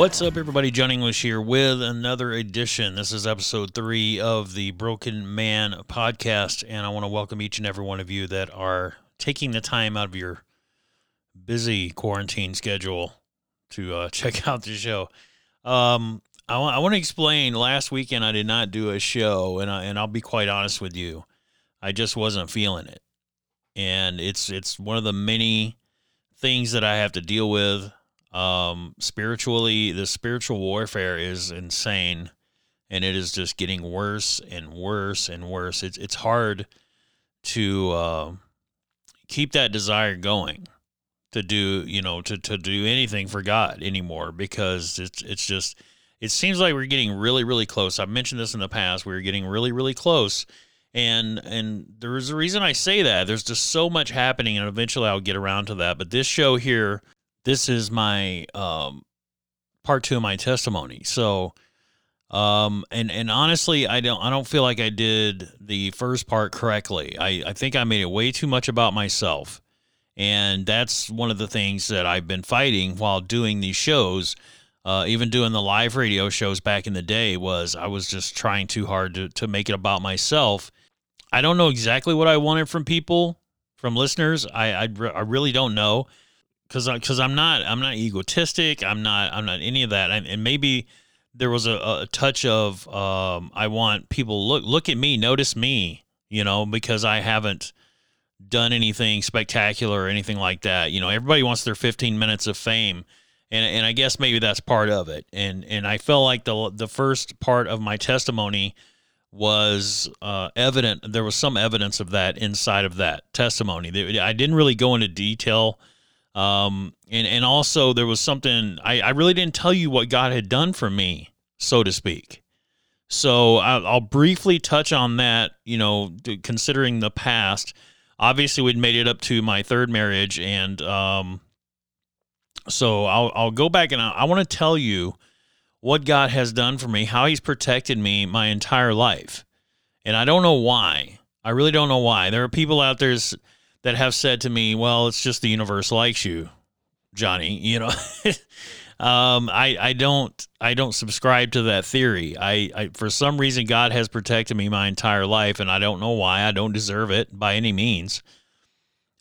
What's up, everybody? John English here with another edition. This is episode three of the Broken Man podcast, and I want to welcome each and every one of you that are taking the time out of your busy quarantine schedule to uh, check out the show. Um, I, w- I want to explain. Last weekend, I did not do a show, and I, and I'll be quite honest with you, I just wasn't feeling it, and it's it's one of the many things that I have to deal with um spiritually the spiritual warfare is insane and it is just getting worse and worse and worse. It's it's hard to uh, keep that desire going to do you know to to do anything for God anymore because it's it's just it seems like we're getting really really close. I've mentioned this in the past. We are getting really really close. And and there's a reason I say that. There's just so much happening and eventually I'll get around to that. But this show here this is my um, part two of my testimony. So, um, and and honestly, I don't I don't feel like I did the first part correctly. I I think I made it way too much about myself, and that's one of the things that I've been fighting while doing these shows. Uh, even doing the live radio shows back in the day was I was just trying too hard to to make it about myself. I don't know exactly what I wanted from people, from listeners. I I, I really don't know because because I'm not I'm not egotistic. I'm not I'm not any of that. And, and maybe there was a, a touch of um, I want people look look at me, notice me, you know, because I haven't done anything spectacular or anything like that. You know, everybody wants their 15 minutes of fame. And, and I guess maybe that's part of it. And and I felt like the the first part of my testimony was uh, evident. There was some evidence of that inside of that testimony. I didn't really go into detail um, and, and also there was something, I, I really didn't tell you what God had done for me, so to speak. So I'll, I'll briefly touch on that, you know, considering the past. Obviously, we'd made it up to my third marriage. And um, so I'll, I'll go back and I, I want to tell you what God has done for me, how He's protected me my entire life. And I don't know why. I really don't know why. There are people out there that have said to me, "Well, it's just the universe likes you, Johnny." You know, um, I I don't I don't subscribe to that theory. I, I for some reason God has protected me my entire life, and I don't know why. I don't deserve it by any means.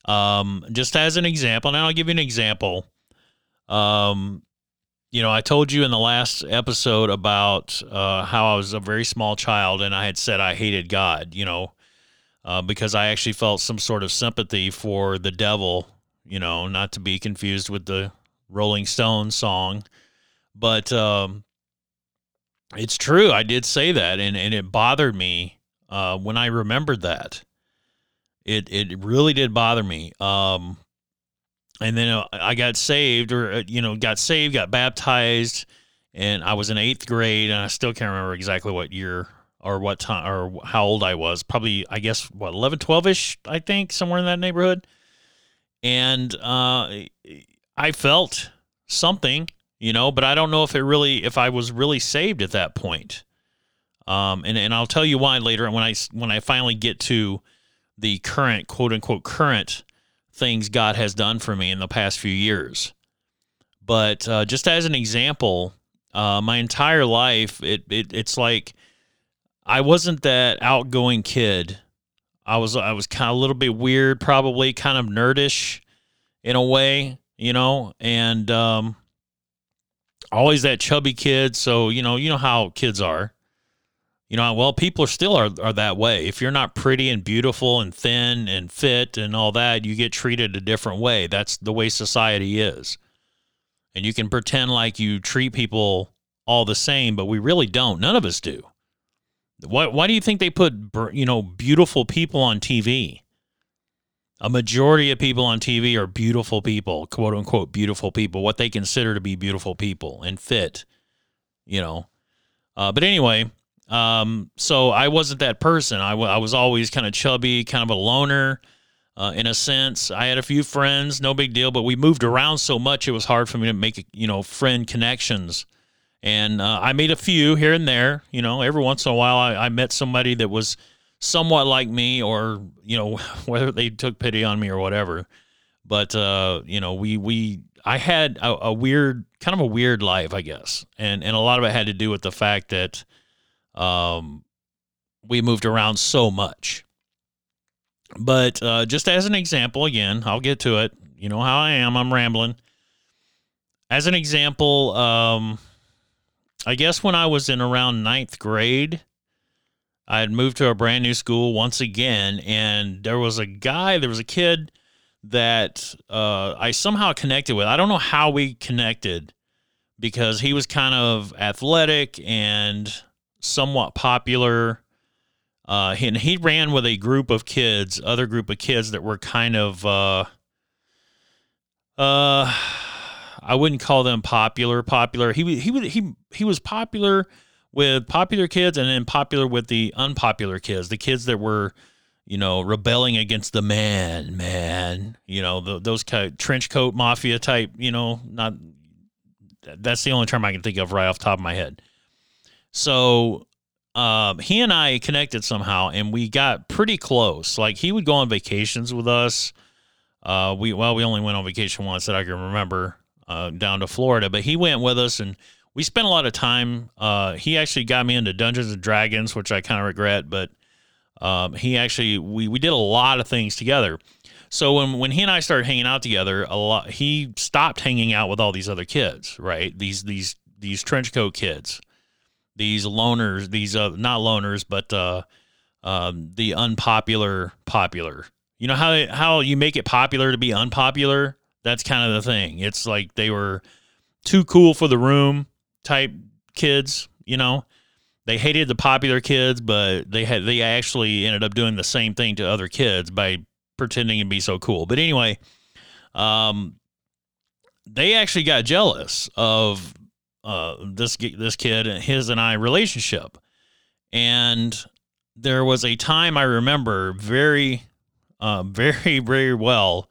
Um, just as an example, now I'll give you an example. Um, you know, I told you in the last episode about uh, how I was a very small child and I had said I hated God. You know, uh, because I actually felt some sort of sympathy for the devil, you know, not to be confused with the Rolling Stones song. But um, it's true. I did say that, and, and it bothered me uh, when I remembered that. It, it really did bother me. Um, and then uh, I got saved, or, uh, you know, got saved, got baptized, and I was in eighth grade, and I still can't remember exactly what year or what time or how old I was. Probably, I guess, what 11, 12 ish. I think somewhere in that neighborhood. And uh, I felt something, you know, but I don't know if it really, if I was really saved at that point. Um, and and I'll tell you why later when I when I finally get to the current quote unquote current things God has done for me in the past few years. But uh, just as an example, uh, my entire life, it, it it's like I wasn't that outgoing kid. I was I was kind of a little bit weird, probably kind of nerdish in a way, you know, and um, always that chubby kid. So you know, you know how kids are. You know, well, people are still are, are that way. If you're not pretty and beautiful and thin and fit and all that, you get treated a different way. That's the way society is. And you can pretend like you treat people all the same, but we really don't. None of us do. Why, why do you think they put you know beautiful people on TV? A majority of people on TV are beautiful people, quote unquote beautiful people, what they consider to be beautiful people and fit, you know. Uh, but anyway, um, so I wasn't that person. I, w- I was always kind of chubby, kind of a loner. Uh, in a sense. I had a few friends, no big deal, but we moved around so much it was hard for me to make you know friend connections and uh, I made a few here and there. You know, every once in a while, I, I, met somebody that was somewhat like me, or you know, whether they took pity on me or whatever. But uh, you know, we we I had a, a, weird, kind of a weird life, I guess, and and a lot of it had to do with the fact that, um, we moved around so much. But uh, just as an example, again, I'll get to it. You know how I am. I'm rambling. As an example, um, I guess when I was in around ninth grade, I had moved to a brand new school once again, and there was a guy, there was a kid that uh, I somehow connected with. I don't know how we connected because he was kind of athletic and somewhat popular. Uh, and he ran with a group of kids, other group of kids that were kind of, uh, uh, I wouldn't call them popular. Popular. He he he he was popular with popular kids, and then popular with the unpopular kids, the kids that were you know, rebelling against the man, man, you know, the, those kind of trench coat mafia type, you know, not that's the only term I can think of right off the top of my head. So um, he and I connected somehow and we got pretty close. Like he would go on vacations with us. Uh, we, well, we only went on vacation once that I can remember, uh, down to Florida, but he went with us and we spent a lot of time. Uh, he actually got me into Dungeons and Dragons, which I kind of regret, but um, he actually we we did a lot of things together. So when when he and I started hanging out together, a lot he stopped hanging out with all these other kids, right? These these these trench coat kids, these loners, these uh, not loners, but uh, um, the unpopular popular. You know how how you make it popular to be unpopular? That's kind of the thing. It's like they were too cool for the room type kids, you know they hated the popular kids, but they had they actually ended up doing the same thing to other kids by pretending to be so cool. But anyway, um, they actually got jealous of uh, this this kid and his and I relationship, and there was a time I remember very, uh, very very well.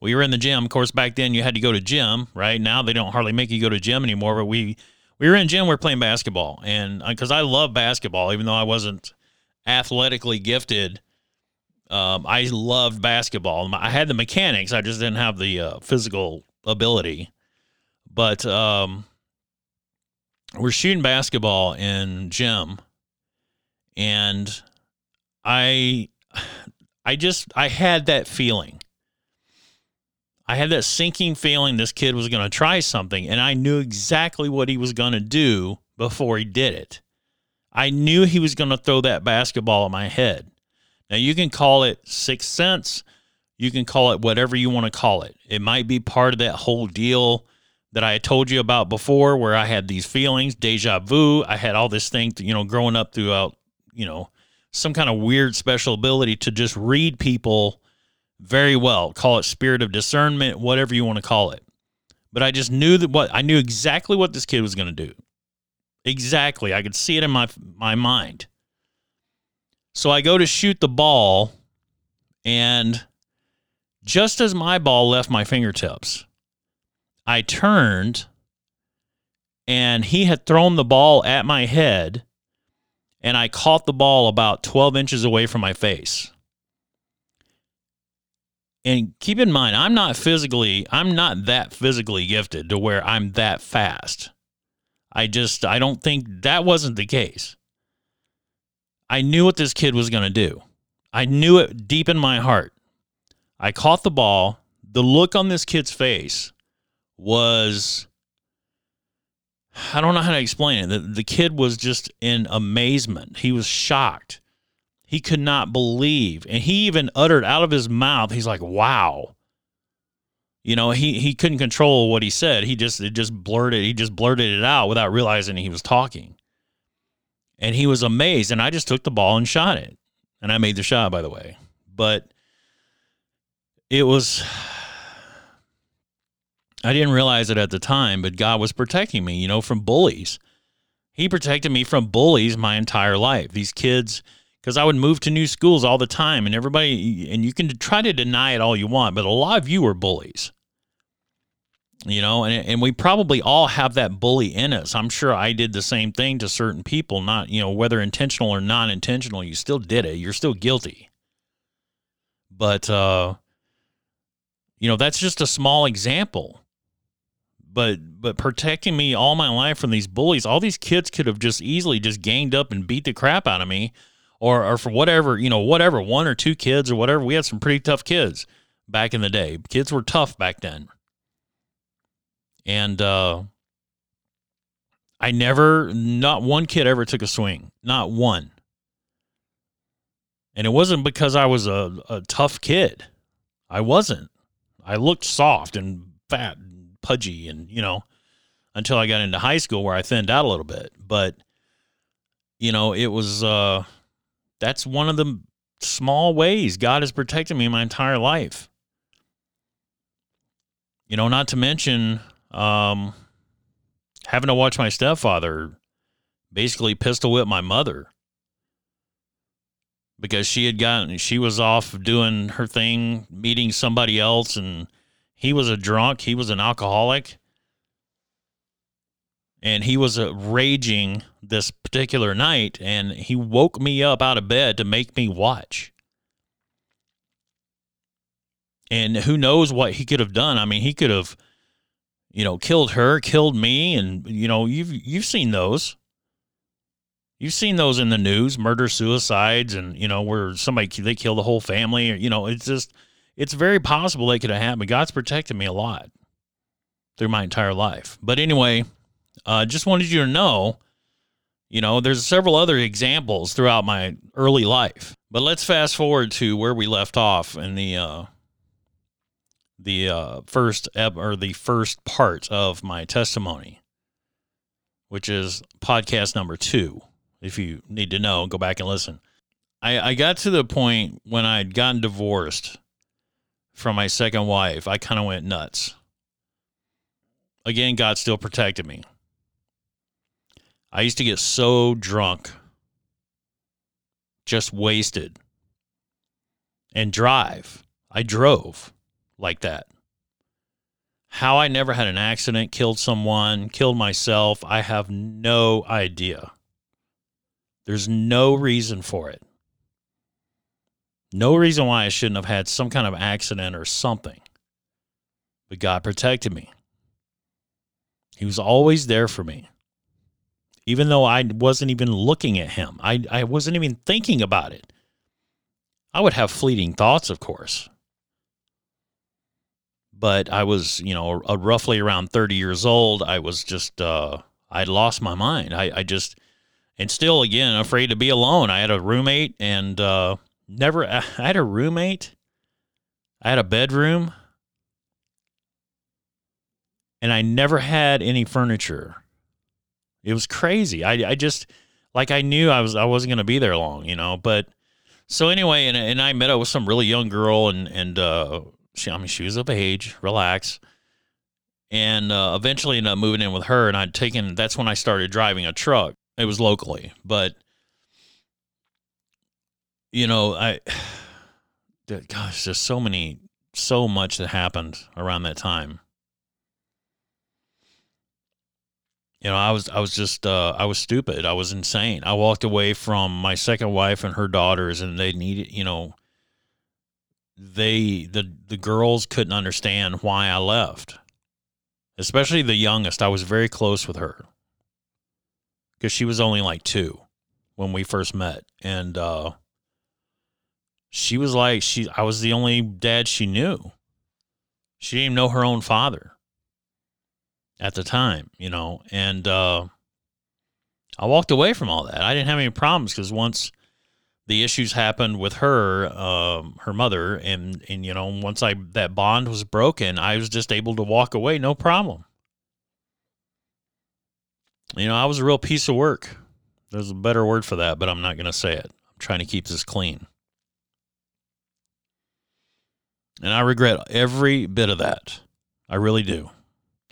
We were in the gym. Of course, back then you had to go to gym. Right now they don't hardly make you go to gym anymore, but we we were in gym. We were playing basketball, and because uh, I love basketball, even though I wasn't athletically gifted, um, I loved basketball. I had the mechanics. I just didn't have the uh, physical ability. But um, we're shooting basketball in gym, and I, I just I had that feeling I had that sinking feeling this kid was going to try something, and I knew exactly what he was going to do before he did it. I knew he was going to throw that basketball at my head. Now, you can call it sixth sense, you can call it whatever you want to call it. It might be part of that whole deal that I told you about before, where I had these feelings, deja vu. I had all this thing, you know, growing up throughout, you know, some kind of weird special ability to just read people very well. Call it spirit of discernment, whatever you want to call it. But I just knew that what I knew exactly what this kid was going to do. Exactly. I could see it in my my mind. So I go to shoot the ball and just as my ball left my fingertips, I turned and he had thrown the ball at my head and I caught the ball about 12 inches away from my face and keep in mind, I'm not physically, I'm not that physically gifted to where I'm that fast. I just, I don't think that wasn't the case. I knew what this kid was going to do. I knew it deep in my heart. I caught the ball. The look on this kid's face was, I don't know how to explain it. The, the kid was just in amazement. He was shocked. He could not believe. And he even uttered out of his mouth, he's like, wow. You know, he, he couldn't control what he said. He just it just blurted he just blurted it out without realizing he was talking. And he was amazed. And I just took the ball and shot it. And I made the shot, by the way. But it was I didn't realize it at the time, but God was protecting me, you know, from bullies. He protected me from bullies my entire life. These kids because I would move to new schools all the time, and everybody, and you can try to deny it all you want, but a lot of you are bullies. You know, and, and we probably all have that bully in us. I'm sure I did the same thing to certain people, not, you know, whether intentional or non intentional, you still did it. You're still guilty. But, uh, you know, that's just a small example. but but protecting me all my life from these bullies. All these kids could have just easily just ganged up and beat the crap out of me, or or for whatever you know, whatever one or two kids or whatever. We had some pretty tough kids back in the day. Kids were tough back then, and uh, I never, not one kid ever took a swing, not one. And it wasn't because I was a, a tough kid. I wasn't. I looked soft and fat and pudgy and, you know, until I got into high school where I thinned out a little bit. But, you know, it was, uh, that's one of the small ways God has protected me my entire life. You know, not to mention, um, having to watch my stepfather basically pistol whip my mother because she had gotten she was off doing her thing meeting somebody else and he was a drunk he was an alcoholic and he was a raging this particular night and he woke me up out of bed to make me watch and who knows what he could have done i mean he could have you know, killed her, killed me, and you know, you've you've seen those. You've seen those in the news, murder suicides, and you know, where somebody they kill the whole family. You know, it's just it's very possible they could have happened. God's protected me a lot through my entire life. But anyway, uh, just wanted you to know, you know, there's several other examples throughout my early life. But let's fast forward to where we left off in the uh, the uh, first ep- or the first part of my testimony, which is podcast number two. If you need to know, go back and listen. I, I got to the point when I'd gotten divorced from my second wife, I kind of went nuts. Again, God still protected me. I used to get so drunk, just wasted, and drive. I drove like that. How I never had an accident, killed someone, killed myself, I have no idea. There's no reason for it. No reason why I shouldn't have had some kind of accident or something. But God protected me. He was always there for me. Even though I wasn't even looking at him, I, I wasn't even thinking about it. I would have fleeting thoughts, of course but I was, you know, a, roughly around 30 years old. I was just, uh, I lost my mind. I, I just, and still, again, afraid to be alone. I had a roommate and uh, never, I had a roommate. I had a bedroom and I never had any furniture. It was crazy. I, I just, like, I knew I was, I wasn't to be there long, you know, but so anyway, and, and I met up with some really young girl and, and, uh, she, I mean, she was of age, relax. And uh, eventually ended up moving in with her. And I'd taken, that's when I started driving a truck. It was locally. But, you know, I, gosh, there's so many, so much that happened around that time. You know i was i was just uh, i was stupid i was insane i walked away from my second wife and her daughters and they needed you know they the the girls couldn't understand why I left. Especially the youngest. I was very close with her. Cuz she was only like 2 when we first met and uh she was like she I was the only dad she knew. She didn't even know her own father at the time, you know, and uh I walked away from all that. I didn't have any problems cuz once the issues happened with her, um, her mother, and and you know once I that bond was broken, I was just able to walk away, no problem. You know, I was a real piece of work. There's a better word for that, but I'm not going to say it. I'm trying to keep this clean. And I regret every bit of that. I really do.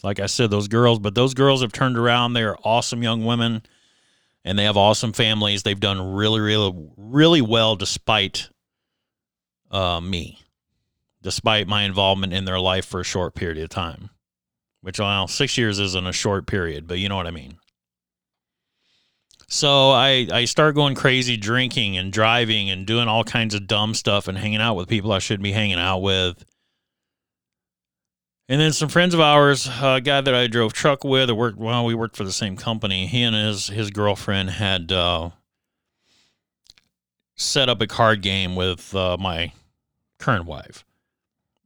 Like I said, those girls, but those girls have turned around. They are awesome young women and they have awesome families. They've done really, really, really well despite uh, me, despite my involvement in their life for a short period of time. Which, well, six years isn't a short period, but you know what I mean. So I I start going crazy, drinking and driving and doing all kinds of dumb stuff and hanging out with people I shouldn't be hanging out with. And then some friends of ours, a guy that I drove truck with, or worked well, we worked for the same company. He and his his girlfriend had uh, set up a card game with uh, my current wife,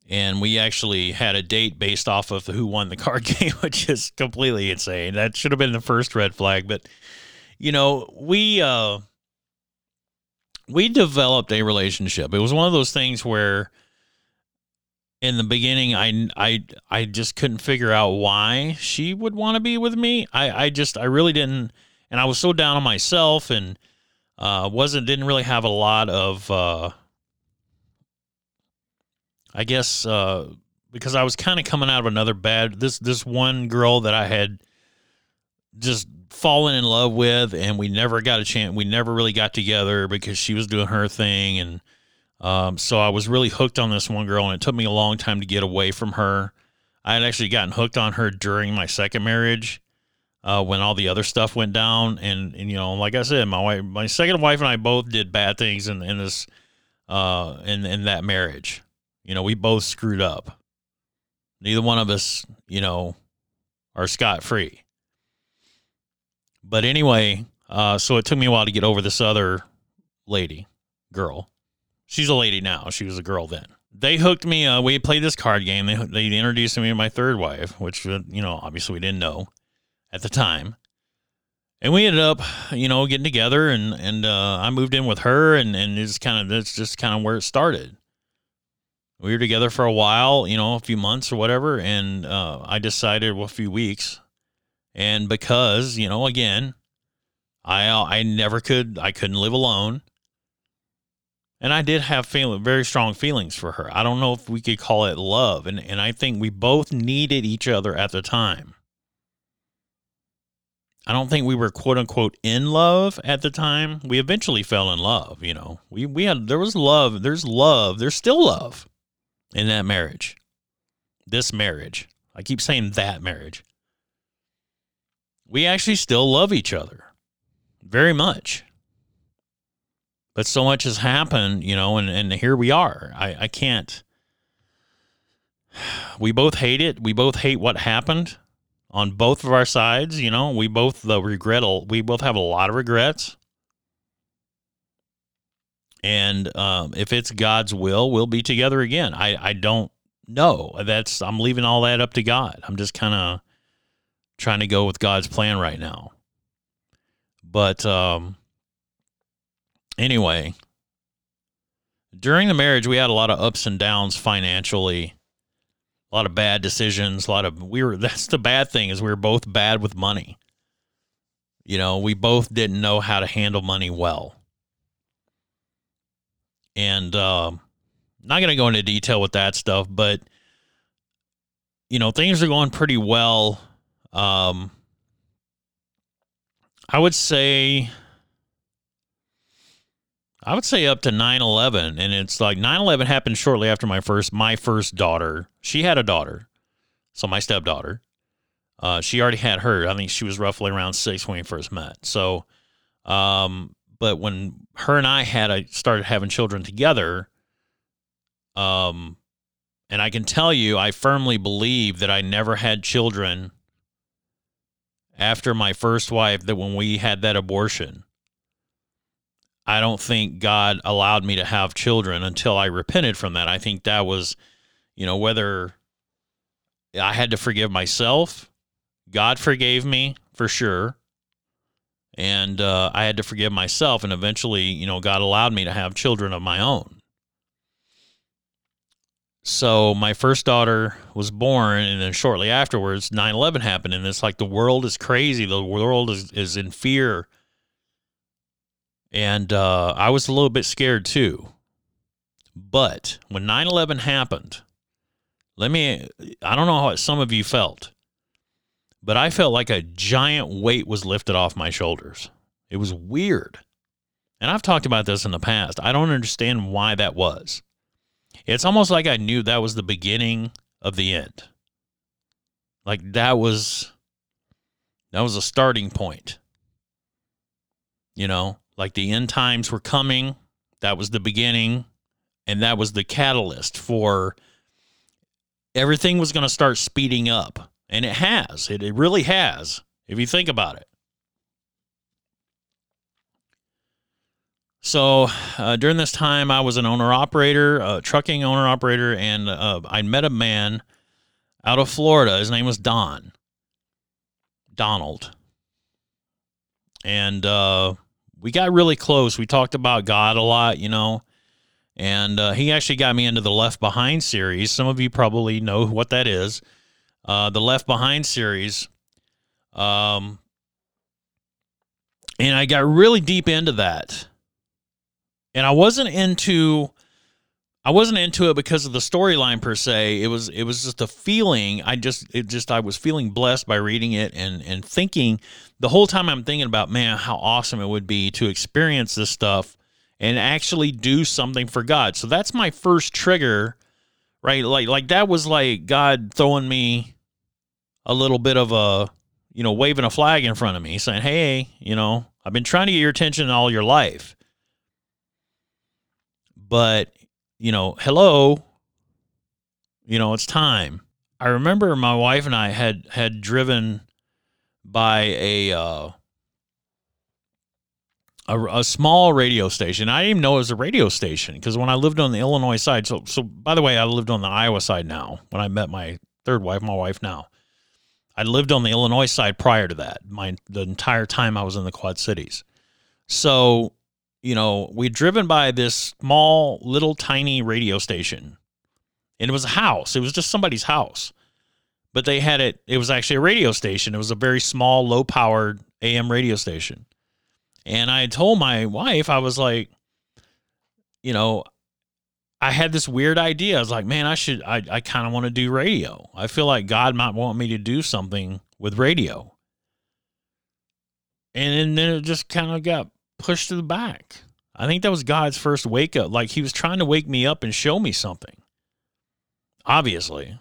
and we actually had a date based off of who won the card game, which is completely insane. That should have been the first red flag, but you know, we uh, we developed a relationship. It was one of those things where in the beginning I I I just couldn't figure out why she would want to be with me. I I just I really didn't and I was so down on myself and uh wasn't didn't really have a lot of uh I guess uh because I was kind of coming out of another bad this this one girl that I had just fallen in love with and we never got a chance we never really got together because she was doing her thing and um, so I was really hooked on this one girl, and it took me a long time to get away from her. I had actually gotten hooked on her during my second marriage, uh, when all the other stuff went down, and, and you know, like I said, my wife, my second wife, and I both did bad things in, in this, uh, in in that marriage. You know, we both screwed up. Neither one of us, you know, are scot free. But anyway, uh, so it took me a while to get over this other lady, girl She's a lady now. She was a girl then. They hooked me. Uh, we played this card game. They they introduced me to my third wife, which uh, you know obviously we didn't know at the time. And we ended up, you know, getting together, and and uh, I moved in with her, and and it's kind of that's just kind of where it started. We were together for a while, you know, a few months or whatever, and uh, I decided, well, a few weeks, and because you know, again, I I never could, I couldn't live alone. And I did have feeling, very strong feelings for her. I don't know if we could call it love. And, and I think we both needed each other at the time. I don't think we were quote unquote in love at the time. We eventually fell in love, you know. We we had there was love, there's love, there's still love in that marriage. This marriage. I keep saying that marriage. We actually still love each other very much but so much has happened, you know, and, and here we are. I, I can't. We both hate it. We both hate what happened on both of our sides. You know, we both the regret. We both have a lot of regrets. And um, if it's God's will, we'll be together again. I, I don't know. That's I'm leaving all that up to God. I'm just kind of trying to go with God's plan right now. But um, anyway, during the marriage, we had a lot of ups and downs financially, a lot of bad decisions, a lot of we were. That's the bad thing is we were both bad with money. You know, we both didn't know how to handle money well. And uh, not going to go into detail with that stuff, but you know, things are going pretty well. Um, I would say I would say up to 9/11 and it's like 9/11 happened shortly after my first my first daughter. She had a daughter. So my stepdaughter. Uh, she already had her. I think she was roughly around 6 when we first met. So um, but when her and I had I started having children together um and I can tell you I firmly believe that I never had children after my first wife that when we had that abortion I don't think God allowed me to have children until I repented from that. I think that was, you know, whether I had to forgive myself, God forgave me for sure. And uh, I had to forgive myself. And eventually, you know, God allowed me to have children of my own. So my first daughter was born, and then shortly afterwards, 9 11 happened. And it's like the world is crazy. The world is, is in fear and uh, I was a little bit scared too. But when 9 11 happened, let me, I don't know how some of you felt, but I felt like a giant weight was lifted off my shoulders. It was weird. And I've talked about this in the past. I don't understand why that was. It's almost like I knew that was the beginning of the end. Like that was that was a starting point. You know, like the end times were coming. That was the beginning. And that was the catalyst for everything was going to start speeding up. And it has. It, it really has, if you think about it. So uh, during this time, I was an owner operator, a trucking owner operator, and uh, I met a man out of Florida. His name was Don. Donald. And uh, we got really close. We talked about God a lot, you know. And uh, he actually got me into the Left Behind series. Some of you probably know what that is. Uh, the Left Behind series. Um, and I got really deep into that and I wasn't into I wasn't into it because of the storyline per se. It was it was just a feeling. I just it just I was feeling blessed by reading it and and thinking the whole time I'm thinking about man how awesome it would be to experience this stuff and actually do something for God. So that's my first trigger, right? Like like that was like God throwing me a little bit of a you know waving a flag in front of me saying, "Hey, you know, I've been trying to get your attention all your life." but you know, hello, you know, it's time. I remember my wife and I had had driven by a uh, a, a, small radio station. I didn't even know it was a radio station because when I lived on the Illinois side, so so by the way, I lived on the Iowa side now. When I met my third wife, my wife now, I lived on the Illinois side prior to that. My the entire time I was in the Quad Cities. So you know, we'd driven by this small, little, tiny radio station, and it was a house. It was just somebody's house, but they had it. It was actually a radio station. It was a very small, low-powered AM radio station, and I told my wife, I was like, you know, I had this weird idea. I was like, man, I should. I I kind of want to do radio. I feel like God might want me to do something with radio. And then it just kind of got pushed to the back. I think that was God's first wake up. Like he was trying to wake me up and show me something. Obviously.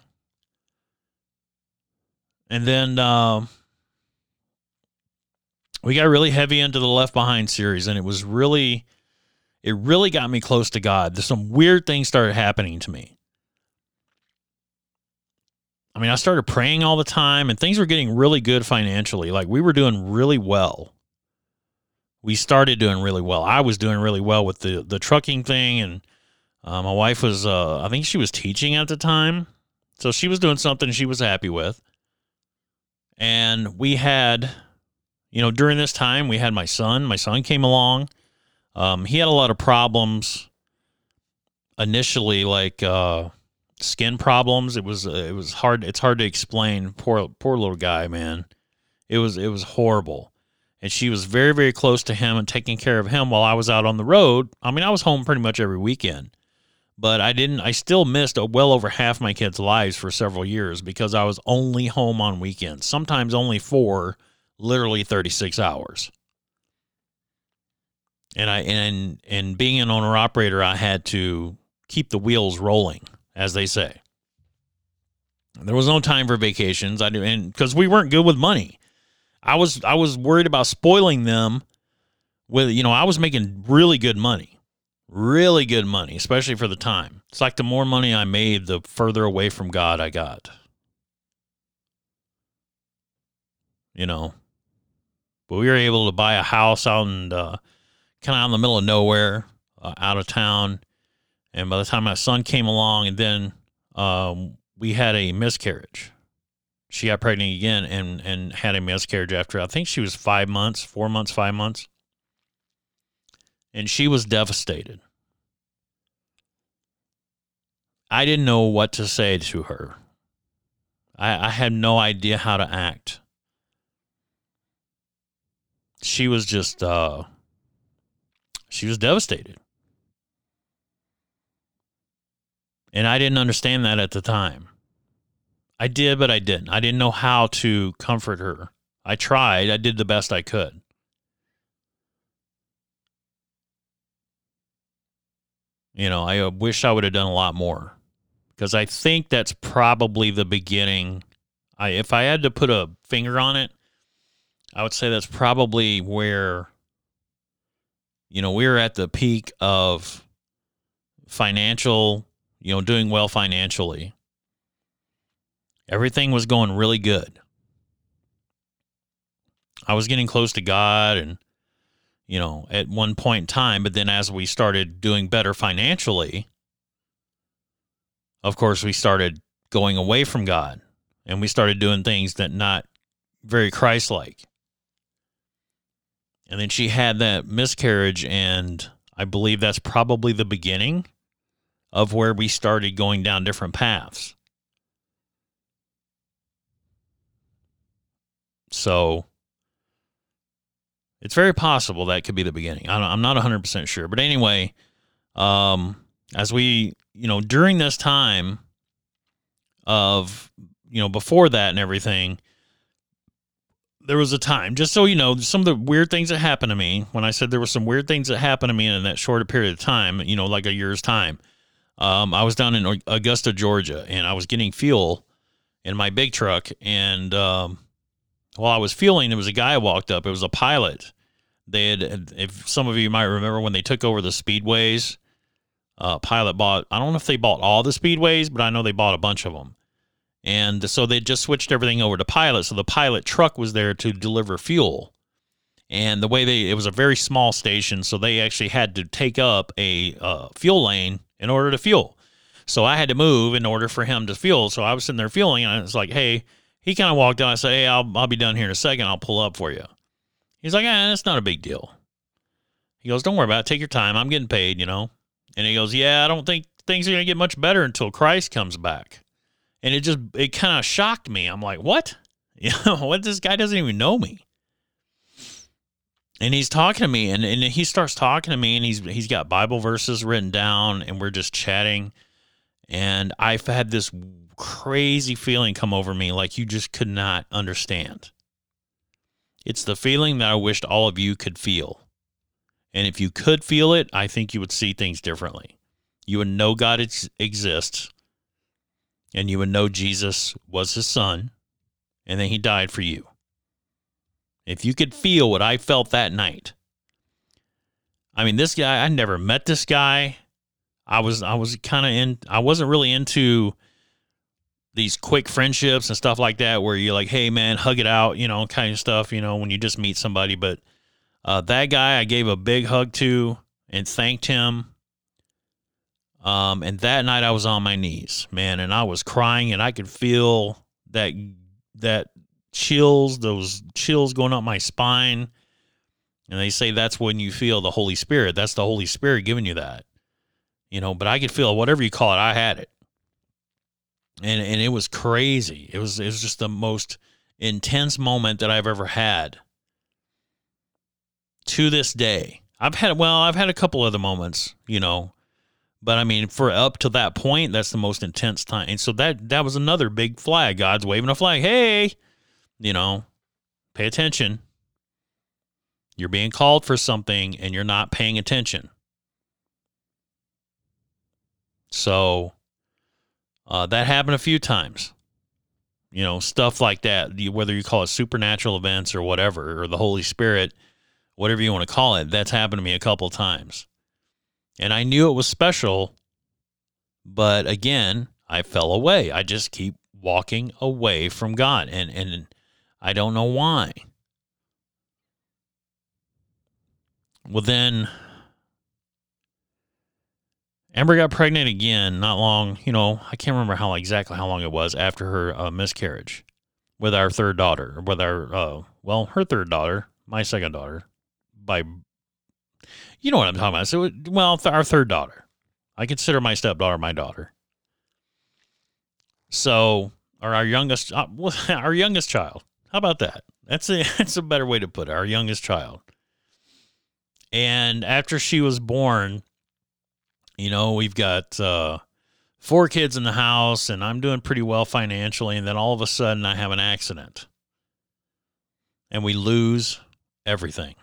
And then uh, we got really heavy into the Left Behind series, and it was really, it really got me close to God. There's some weird things started happening to me. I mean, I started praying all the time, and things were getting really good financially. Like we were doing really well we started doing really well. I was doing really well with the the trucking thing, and uh, my wife was uh, I think she was teaching at the time, so she was doing something she was happy with. And we had, you know, during this time we had my son. My son came along. Um, he had a lot of problems initially, like uh, skin problems. It was it was hard. It's hard to explain. Poor poor little guy, man. It was it was horrible and she was very very close to him and taking care of him while I was out on the road. I mean, I was home pretty much every weekend. But I didn't I still missed a, well over half my kids' lives for several years because I was only home on weekends. Sometimes only for literally 36 hours. And I and and being an owner operator, I had to keep the wheels rolling, as they say. There was no time for vacations. I do, and because we weren't good with money. I was I was worried about spoiling them with you know I was making really good money, really good money, especially for the time. It's like the more money I made, the further away from God I got. You know, but we were able to buy a house out in kind of out in the middle of nowhere, uh, out of town. And by the time my son came along, and then um, we had a miscarriage she got pregnant again and and had a miscarriage after I think she was five months, four months, five months, and she was devastated. I didn't know what to say to her. I, I had no idea how to act. She was just uh she was devastated. And I didn't understand that at the time. I did, but I didn't. I didn't know how to comfort her. I tried. I did the best I could. You know, I uh, wish I would have done a lot more because I think that's probably the beginning. I if I had to put a finger on it, I would say that's probably where you know, we are at the peak of financial, you know, doing well financially everything was going really good. I was getting close to God and you know, at one point in time, but then as we started doing better financially, of course, we started going away from God and we started doing things that not very Christ-like. And then she had that miscarriage and I believe that's probably the beginning of where we started going down different paths. So it's very possible that could be the beginning. I'm not 100% sure. But anyway, um, as we, you know, during this time of, you know, before that and everything, there was a time, just so you know, some of the weird things that happened to me when I said there were some weird things that happened to me in that shorter period of time, you know, like a year's time. Um, I was down in Augusta, Georgia, and I was getting fuel in my big truck. And um, while I was fueling, there was a guy walked up. It was a pilot. They had, if some of you might remember, when they took over the speedways, uh, Pilot bought. I don't know if they bought all the speedways, but I know they bought a bunch of them. And so they just switched everything over to Pilot. So the Pilot truck was there to deliver fuel. And the way they, it was a very small station, so they actually had to take up a uh, fuel lane in order to fuel. So I had to move in order for him to fuel. So I was sitting there fueling, and I was like, "Hey," he kind of walked out. I said, "Hey, I'll I'll be done here in a second. I'll pull up for you." He's like, "Ah, that's not a big deal." He goes, "Don't worry about it. Take your time. I'm getting paid, you know." And he goes, "Yeah, I don't think things are gonna get much better until Christ comes back." And it just it kind of shocked me. I'm like, "What? You know, what? This guy doesn't even know me." and he's talking to me and, and he starts talking to me and he's he's got bible verses written down and we're just chatting and i've had this crazy feeling come over me like you just could not understand it's the feeling that i wished all of you could feel and if you could feel it i think you would see things differently you would know god ex- exists and you would know jesus was his son and then he died for you if you could feel what I felt that night. I mean, this guy, I never met this guy. I was I was kind of in I wasn't really into these quick friendships and stuff like that where you're like, "Hey man, hug it out," you know, kind of stuff, you know, when you just meet somebody, but uh, that guy I gave a big hug to and thanked him. Um, and that night I was on my knees, man, and I was crying and I could feel that that chills, those chills going up my spine. And they say that's when you feel the Holy Spirit. That's the Holy Spirit giving you that. You know, but I could feel whatever you call it, I had it. And and it was crazy. It was it was just the most intense moment that I've ever had. To this day. I've had well, I've had a couple other moments, you know, but I mean, for up to that point, that's the most intense time. And so that that was another big flag. God's waving a flag. Hey, you know, pay attention. You're being called for something and you're not paying attention. So uh, that happened a few times. You know, stuff like that, whether you call it supernatural events or whatever, or the Holy Spirit, whatever you want to call it, that's happened to me a couple times. And I knew it was special, but again, I fell away. I just keep walking away from God. And and I don't know why. Well, then Amber got pregnant again, not long, you know, I can't remember how exactly how long it was after her uh, miscarriage with our third daughter, with our, uh, well, her third daughter, my second daughter, by, you know what I'm talking about. So, well, th- our third daughter. I consider my stepdaughter my daughter. So, or our youngest, uh, our youngest child. How about that? That's a that's a better way to put it. Our youngest child. And after she was born, you know, we've got uh, four kids in the house, and I'm doing pretty well financially. And then all of a sudden, I have an accident, and we lose everything.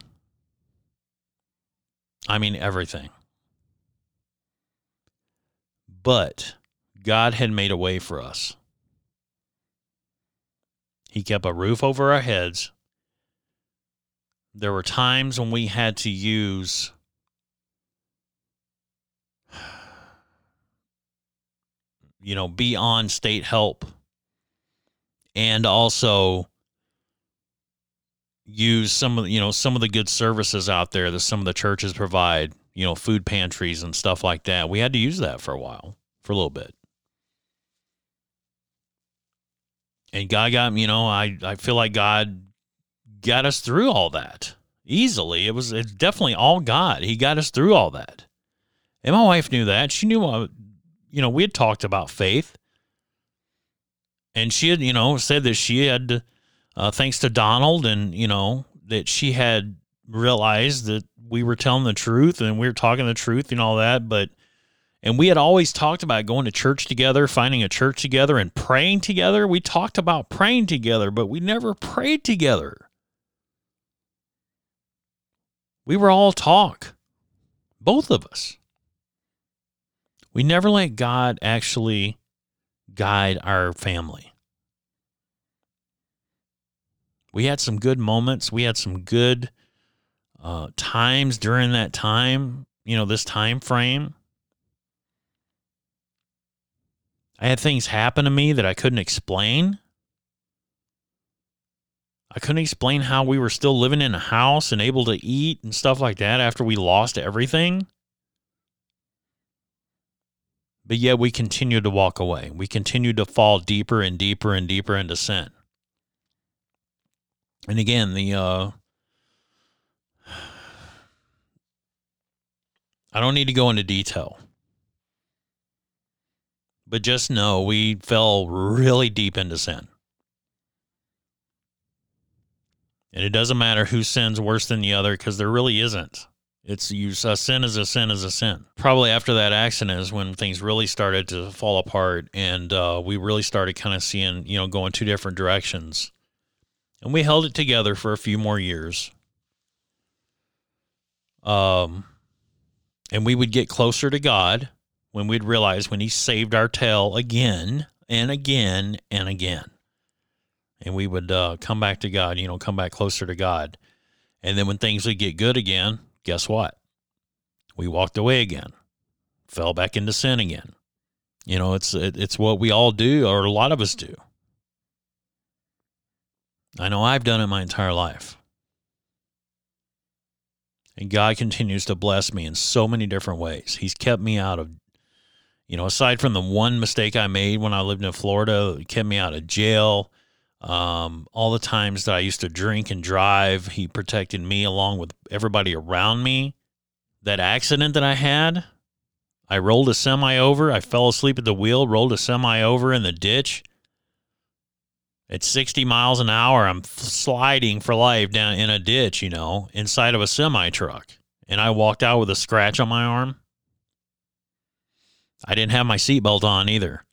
I mean, everything. But God had made a way for us. He kept a roof over our heads. There were times when we had to use you know, be on state help. And also use some of you know some of the good services out there that some of the churches provide you know food pantries and stuff like that. We had to use that for a while for a little bit. And god got me you know i i feel like god got us through all that easily. It was it's definitely all god. He got us through all that. And my wife knew that. She knew uh, you know we had talked about faith and she had you know said that she had uh, thanks to Donald, and you know that she had realized that we were telling the truth and we were talking the truth and all that. But and we had always talked about going to church together, finding a church together, and praying together. We talked about praying together, but we never prayed together. We were all talk, both of us. We never let God actually guide our family we had some good moments. We had some good uh, times during that time, you know, this time frame. I had things happen to me that I couldn't explain. I couldn't explain how we were still living in a house and able to eat and stuff like that after we lost everything. But yet we continued to walk away. We continued to fall deeper and deeper and deeper into sin. And again, the uh, I don't need to go into detail, but just know we fell really deep into sin. And it doesn't matter who sins worse than the other because there really isn't. It's you. A sin is a sin is a sin. Probably after that accident is when things really started to fall apart, and uh, we really started kind of seeing, you know, going two different directions. And we held it together for a few more years. Um, and we would get closer to God when we'd realize when He saved our tail again and again and again. And we would uh, come back to God, you know, come back closer to God. And then when things would get good again, guess what? We walked away again, fell back into sin again. You know, it's it, it's what we all do, or a lot of us do. I know I've done it my entire life. And God continues to bless me in so many different ways. He's kept me out of, you know, aside from the one mistake I made when I lived in Florida, kept me out of jail. Um, all the times that I used to drink and drive, he protected me along with everybody around me. That accident that I had, I rolled a semi over. I fell asleep at the wheel, rolled a semi over in the ditch. At 60 miles an hour, I'm sliding for life down in a ditch, you know, inside of a semi truck. And I walked out with a scratch on my arm. I didn't have my seatbelt on either.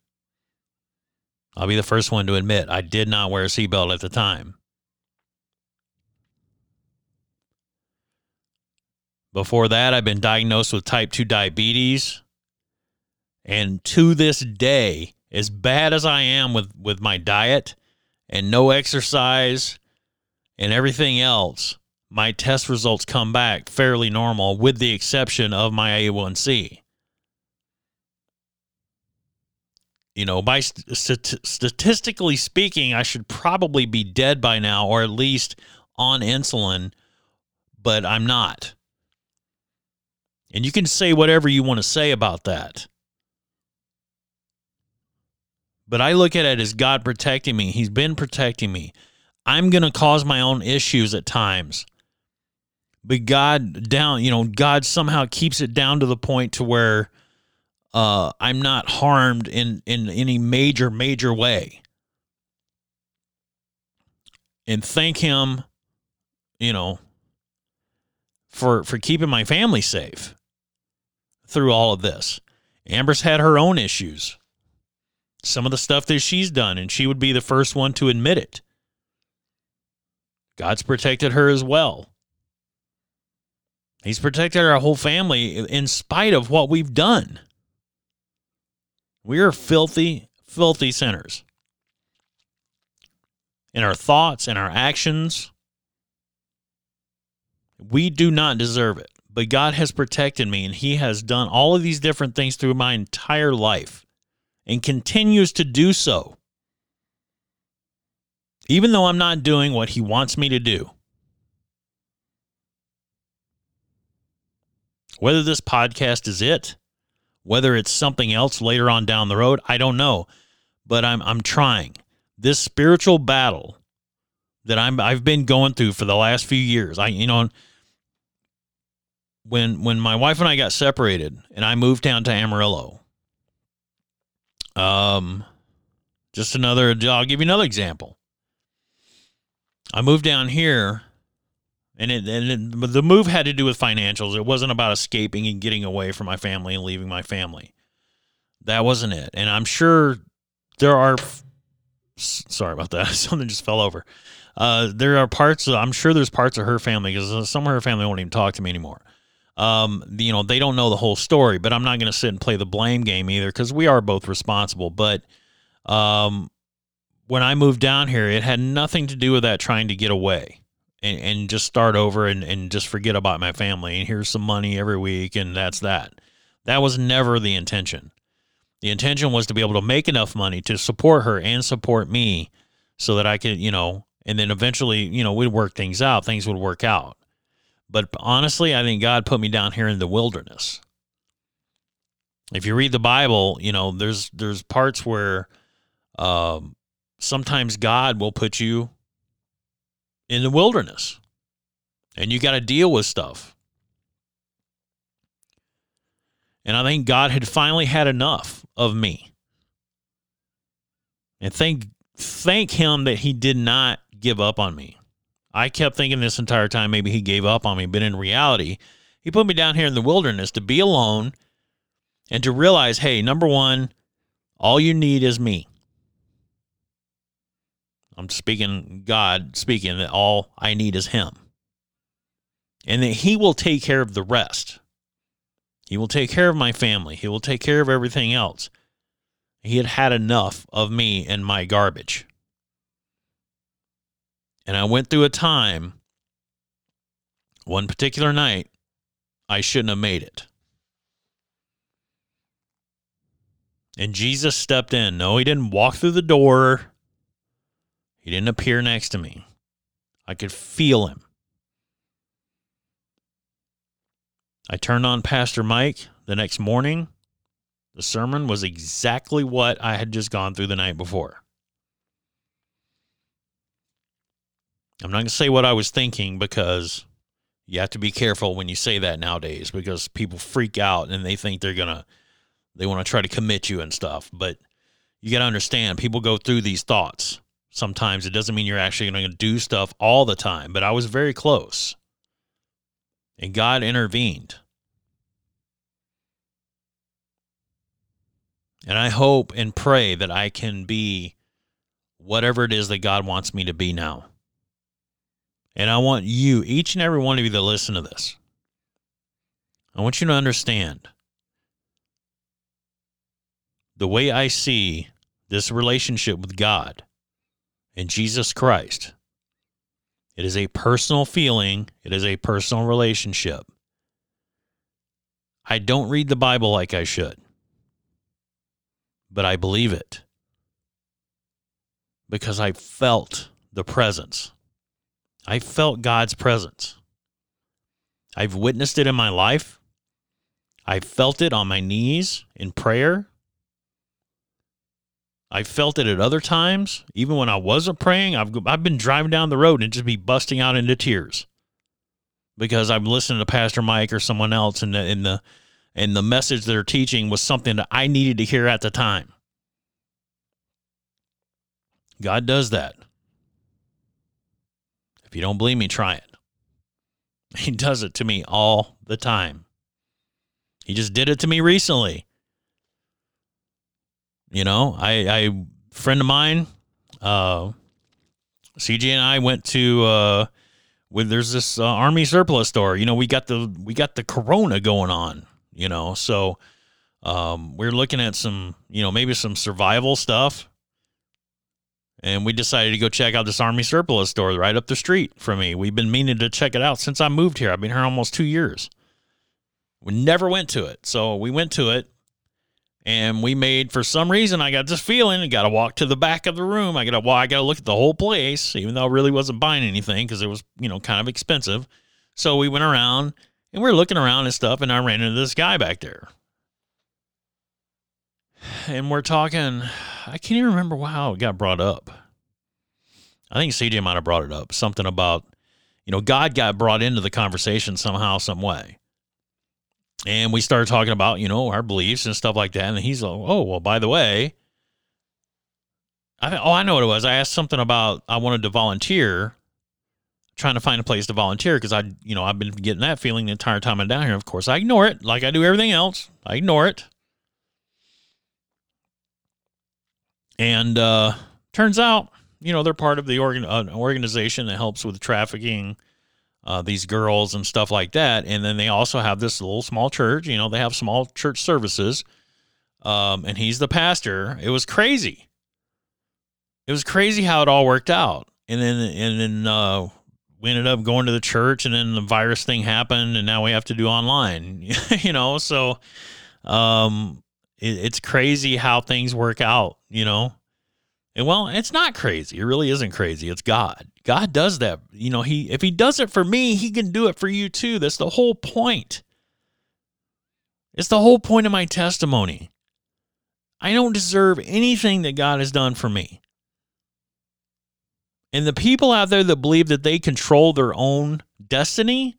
I'll be the first one to admit I did not wear a seatbelt at the time. Before that, I've been diagnosed with type 2 diabetes. And to this day, as bad as I am with, with my diet, and no exercise and everything else, my test results come back fairly normal with the exception of my A1C. You know, by st- statistically speaking, I should probably be dead by now or at least on insulin, but I'm not. And you can say whatever you want to say about that. But I look at it as God protecting me. He's been protecting me. I'm going to cause my own issues at times. But God down, you know, God somehow keeps it down to the point to where uh, I'm not harmed in in any major major way. And thank him, you know, for for keeping my family safe through all of this. Amber's had her own issues some of the stuff that she's done, and she would be the first one to admit it. God's protected her as well. He's protected our whole family in spite of what we've done. We are filthy, filthy sinners. In our thoughts and our actions, we do not deserve it. But God has protected me, and He has done all of these different things through my entire life and continues to do so. even though I'm not doing what he wants me to do. Whether this podcast is it, whether it's something else later on down the road, I don't know. But I'm I'm trying. This spiritual battle that I'm I've been going through for the last few years. I you know when when my wife and I got separated and I moved down to Amarillo. Um just another I'll give you another example. I moved down here and it, and it, the move had to do with financials. It wasn't about escaping and getting away from my family and leaving my family. That wasn't it. And I'm sure there are. Sorry about that. Something just fell over. Uh, there are parts. Of, I'm sure there's parts of her family because some of her family won't even talk to me anymore. Um, you know, they don't know the whole story. But I'm not going to sit and play the blame game either because we are both responsible. But um, when I moved down here, it had nothing to do with that trying to get away and, and just start over and, and just forget about my family and here's some money every week and that's that. That was never the intention. The intention was to be able to make enough money to support her and support me so that I could, you know, and then eventually, you know, we'd work things out, things would work out. But honestly, I think God put me down here in the wilderness. If you read the Bible, you know, there's there's parts where um, sometimes God will put you in the wilderness and you got to deal with stuff. And I think God had finally had enough of me. And thank thank him that he did not give up on me. I kept thinking this entire time maybe he gave up on me, but in reality, he put me down here in the wilderness to be alone and to realize, hey, number 1, all you need is me. I'm speaking God speaking that all I need is him. And that he will take care of the rest. He will take care of my family. He will take care of everything else. He had had enough of me and my garbage. And I went through a time, one particular night, I shouldn't have made it. And Jesus stepped in. No, he didn't walk through the door. He didn't appear next to me. I could feel him. I turned on Pastor Mike the next morning. The sermon was exactly what I had just gone through the night before. I'm not going to say what I was thinking because you have to be careful when you say that nowadays because people freak out and they think they're going to they want to try to commit you and stuff, but you got to understand people go through these thoughts sometimes. It doesn't mean you're actually going to do stuff all the time, but I was very close. And God intervened. And I hope and pray that I can be whatever it is that God wants me to be now. And I want you, each and every one of you that listen to this, I want you to understand the way I see this relationship with God in Jesus Christ. It is a personal feeling, it is a personal relationship. I don't read the Bible like I should, but I believe it because I felt the presence. I felt God's presence. I've witnessed it in my life. I felt it on my knees in prayer. I felt it at other times, even when I wasn't praying. I've I've been driving down the road and just be busting out into tears because I'm listening to Pastor Mike or someone else, and the and the and the message they're teaching was something that I needed to hear at the time. God does that. If you don't believe me, try it. He does it to me all the time. He just did it to me recently. You know, I, I friend of mine, uh, CJ and I went to uh, there's this uh, army surplus store. You know, we got the we got the Corona going on. You know, so um, we're looking at some, you know, maybe some survival stuff. And we decided to go check out this army surplus store right up the street from me. We've been meaning to check it out since I moved here. I've been here almost two years. We never went to it. So we went to it And we made, for some reason, I got this feeling, I got to walk to the back of the room. I got to, well, I got to look at the whole place, even though I really wasn't buying anything because it was, you know, kind of expensive. So we went around and we are looking around and stuff, and I ran into this guy back there. And we're talking, I can't even remember how it got brought up. I think CJ might have brought it up. Something about, you know, God got brought into the conversation somehow, some way. And we started talking about, you know, our beliefs and stuff like that. And he's like, oh, well, by the way, I, oh, I know what it was. I asked something about I wanted to volunteer trying to find a place to volunteer because I, you know, I've been getting that feeling the entire time I'm down here. Of course, I ignore it like I do everything else. I ignore it. And uh, turns out, you know, they're part of the organ- uh, organization that helps with trafficking uh, these girls and stuff like that. And then they also have this little small church. You know, they have small church services. Um, and he's the pastor. It was crazy. It was crazy how it all worked out. And then, and then, uh, we ended up going to the church and then the virus thing happened and now we have to do online you know so um it, it's crazy how things work out you know and well it's not crazy. It really isn't crazy. It's god. God does that. You know he if he does it for me he can do it for you too. That's the whole point. It's the whole point of my testimony. I don't deserve anything that god has done for me. And the people out there that believe that they control their own destiny,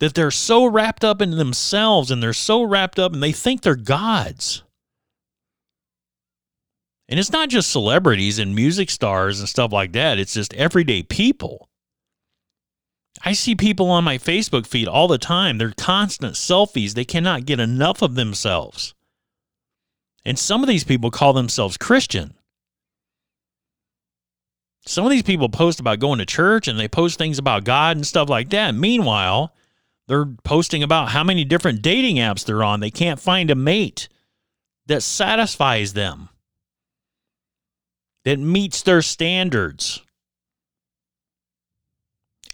that they're so wrapped up in themselves and they're so wrapped up and they think they're gods. And it's not just celebrities and music stars and stuff like that, it's just everyday people. I see people on my Facebook feed all the time. They're constant selfies. They cannot get enough of themselves. And some of these people call themselves Christian. Some of these people post about going to church and they post things about God and stuff like that. Meanwhile, they're posting about how many different dating apps they're on. They can't find a mate that satisfies them, that meets their standards.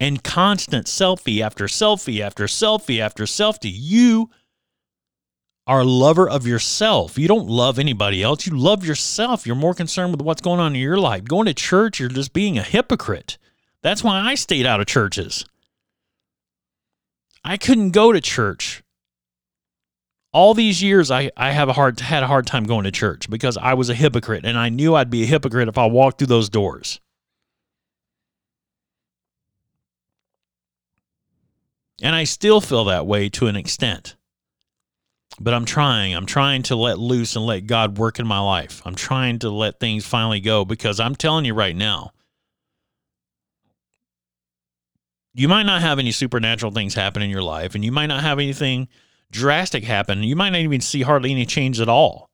And constant selfie after selfie after selfie after selfie. You are a lover of yourself. You don't love anybody else. You love yourself. You're more concerned with what's going on in your life. Going to church, you're just being a hypocrite. That's why I stayed out of churches. I couldn't go to church. All these years I, I have a hard had a hard time going to church because I was a hypocrite and I knew I'd be a hypocrite if I walked through those doors. And I still feel that way to an extent. But I'm trying. I'm trying to let loose and let God work in my life. I'm trying to let things finally go because I'm telling you right now, you might not have any supernatural things happen in your life, and you might not have anything drastic happen. You might not even see hardly any change at all.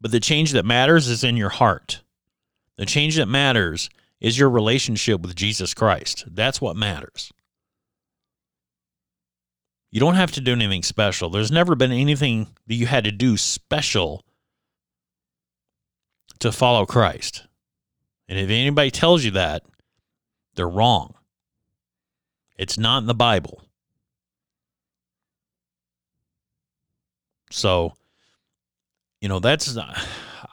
But the change that matters is in your heart. The change that matters is your relationship with Jesus Christ. That's what matters. You don't have to do anything special. There's never been anything that you had to do special to follow Christ. And if anybody tells you that, they're wrong. It's not in the Bible. So, you know, that's,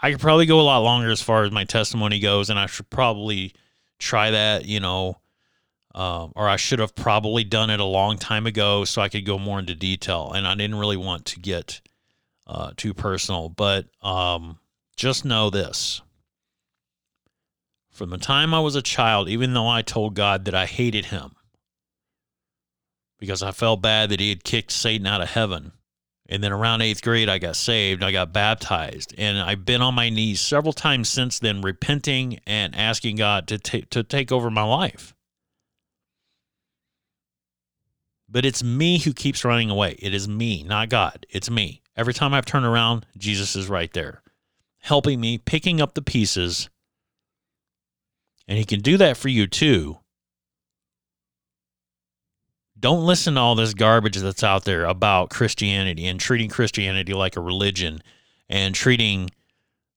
I could probably go a lot longer as far as my testimony goes, and I should probably try that, you know, um, or I should have probably done it a long time ago so I could go more into detail. And I didn't really want to get uh, too personal, but um, just know this. From the time I was a child, even though I told God that I hated him because I felt bad that he had kicked Satan out of heaven. And then around eighth grade, I got saved. I got baptized. And I've been on my knees several times since then, repenting and asking God to, t- to take over my life. But it's me who keeps running away. It is me, not God. It's me. Every time I've turned around, Jesus is right there, helping me, picking up the pieces. And He can do that for you too. Don't listen to all this garbage that's out there about Christianity and treating Christianity like a religion and treating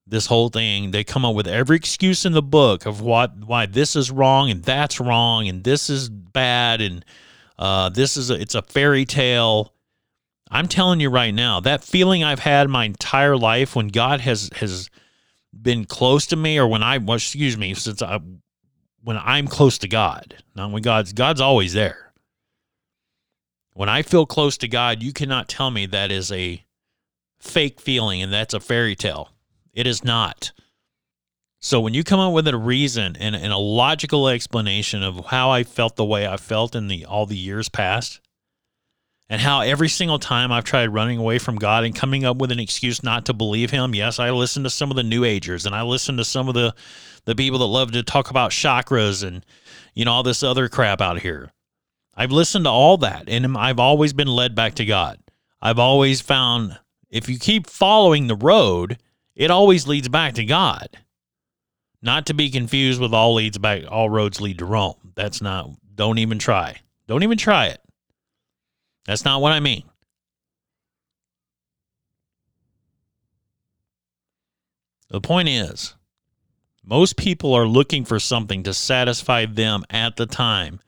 this whole thing. They come up with every excuse in the book of what why this is wrong and that's wrong and this is bad and uh, this is a, it's a fairy tale. I'm telling you right now, that feeling I've had my entire life when God has has been close to me, or when I well, excuse me, since I when I'm close to God, not when God's God's always there. When I feel close to God, you cannot tell me that is a fake feeling and that's a fairy tale. It is not. So when you come up with a reason and, and a logical explanation of how I felt the way I felt in the all the years past, and how every single time I've tried running away from God and coming up with an excuse not to believe Him, yes, I listen to some of the New Agers and I listen to some of the the people that love to talk about chakras and you know all this other crap out here. I've listened to all that, and I've always been led back to God. I've always found if you keep following the road, it always leads back to God. Not to be confused with all leads back all roads lead to Rome. That's not don't even try. Don't even try it. That's not what I mean. The point is, most people are looking for something to satisfy them at the time,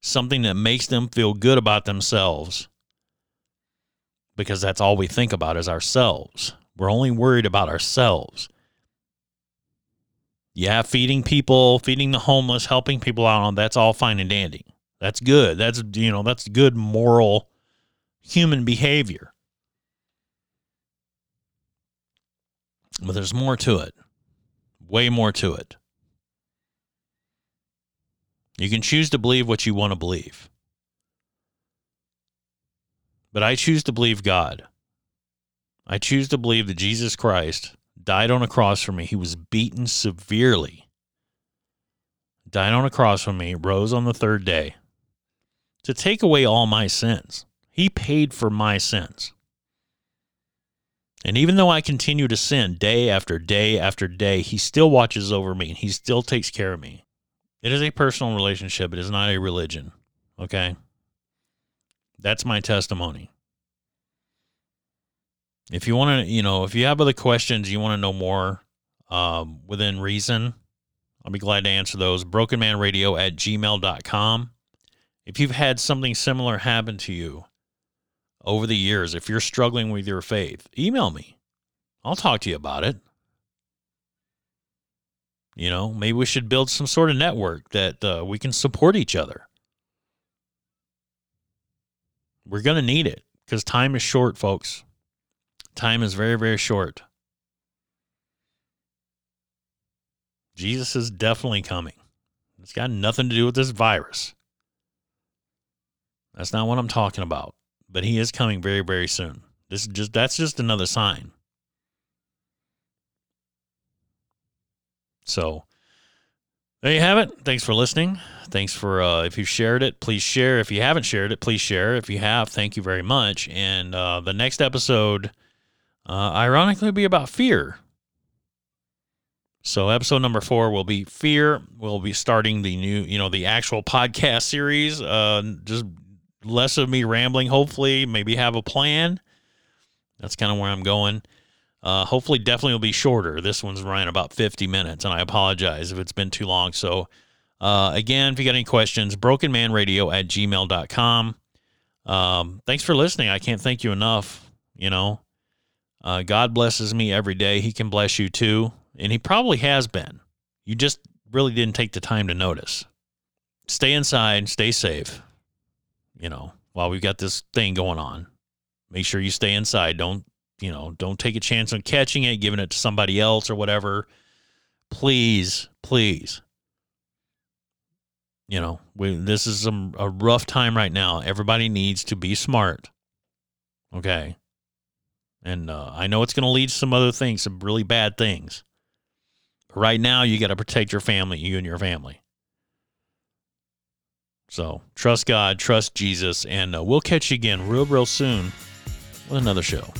something that makes them feel good about themselves, because that's all we think about is ourselves. We're only worried about ourselves. Yeah, feeding people, feeding the homeless, helping people out, that's all fine and dandy. That's good. That's you know, that's good moral human behavior. But there's more to it. Way more to it. You can choose to believe what you want to believe. But I choose to believe God. I choose to believe that Jesus Christ died on a cross for me. He was beaten severely, died on a cross for me, rose on the third day to take away all my sins. He paid for my sins. And even though I continue to sin day after day after day, He still watches over me and He still takes care of me. It is a personal relationship, it is not a religion. Okay? That's my testimony. If you want to, you know, if you have other questions, you want to know more um, within reason, I'll be glad to answer those. Brokenmanradio at gmail.com. If you've had something similar happen to you over the years, if you're struggling with your faith, email me. I'll talk to you about it. You know, maybe we should build some sort of network that uh, we can support each other. We're going to need it because time is short, folks. Time is very, very short. Jesus is definitely coming. It's got nothing to do with this virus. That's not what I'm talking about. But he is coming very, very soon. This is just that's just another sign. So there you have it. Thanks for listening. Thanks for uh, if you shared it, please share. If you haven't shared it, please share. If you have, thank you very much. And uh, the next episode uh, ironically, will be about fear. So episode number four will be fear. We'll be starting the new, you know, the actual podcast series. Uh, just less of me rambling. Hopefully, maybe have a plan. That's kind of where I'm going. Uh, hopefully, definitely will be shorter. This one's running about 50 minutes, and I apologize if it's been too long. So, uh, again, if you got any questions, brokenmanradio at gmail.com. Um, thanks for listening. I can't thank you enough. You know, uh, God blesses me every day. He can bless you too. And He probably has been. You just really didn't take the time to notice. Stay inside, stay safe, you know, while we've got this thing going on. Make sure you stay inside. Don't, you know, don't take a chance on catching it, giving it to somebody else or whatever. Please, please. You know, we, this is a, a rough time right now. Everybody needs to be smart. Okay. And uh, I know it's going to lead to some other things, some really bad things. But right now, you got to protect your family, you and your family. So trust God, trust Jesus, and uh, we'll catch you again real, real soon with another show.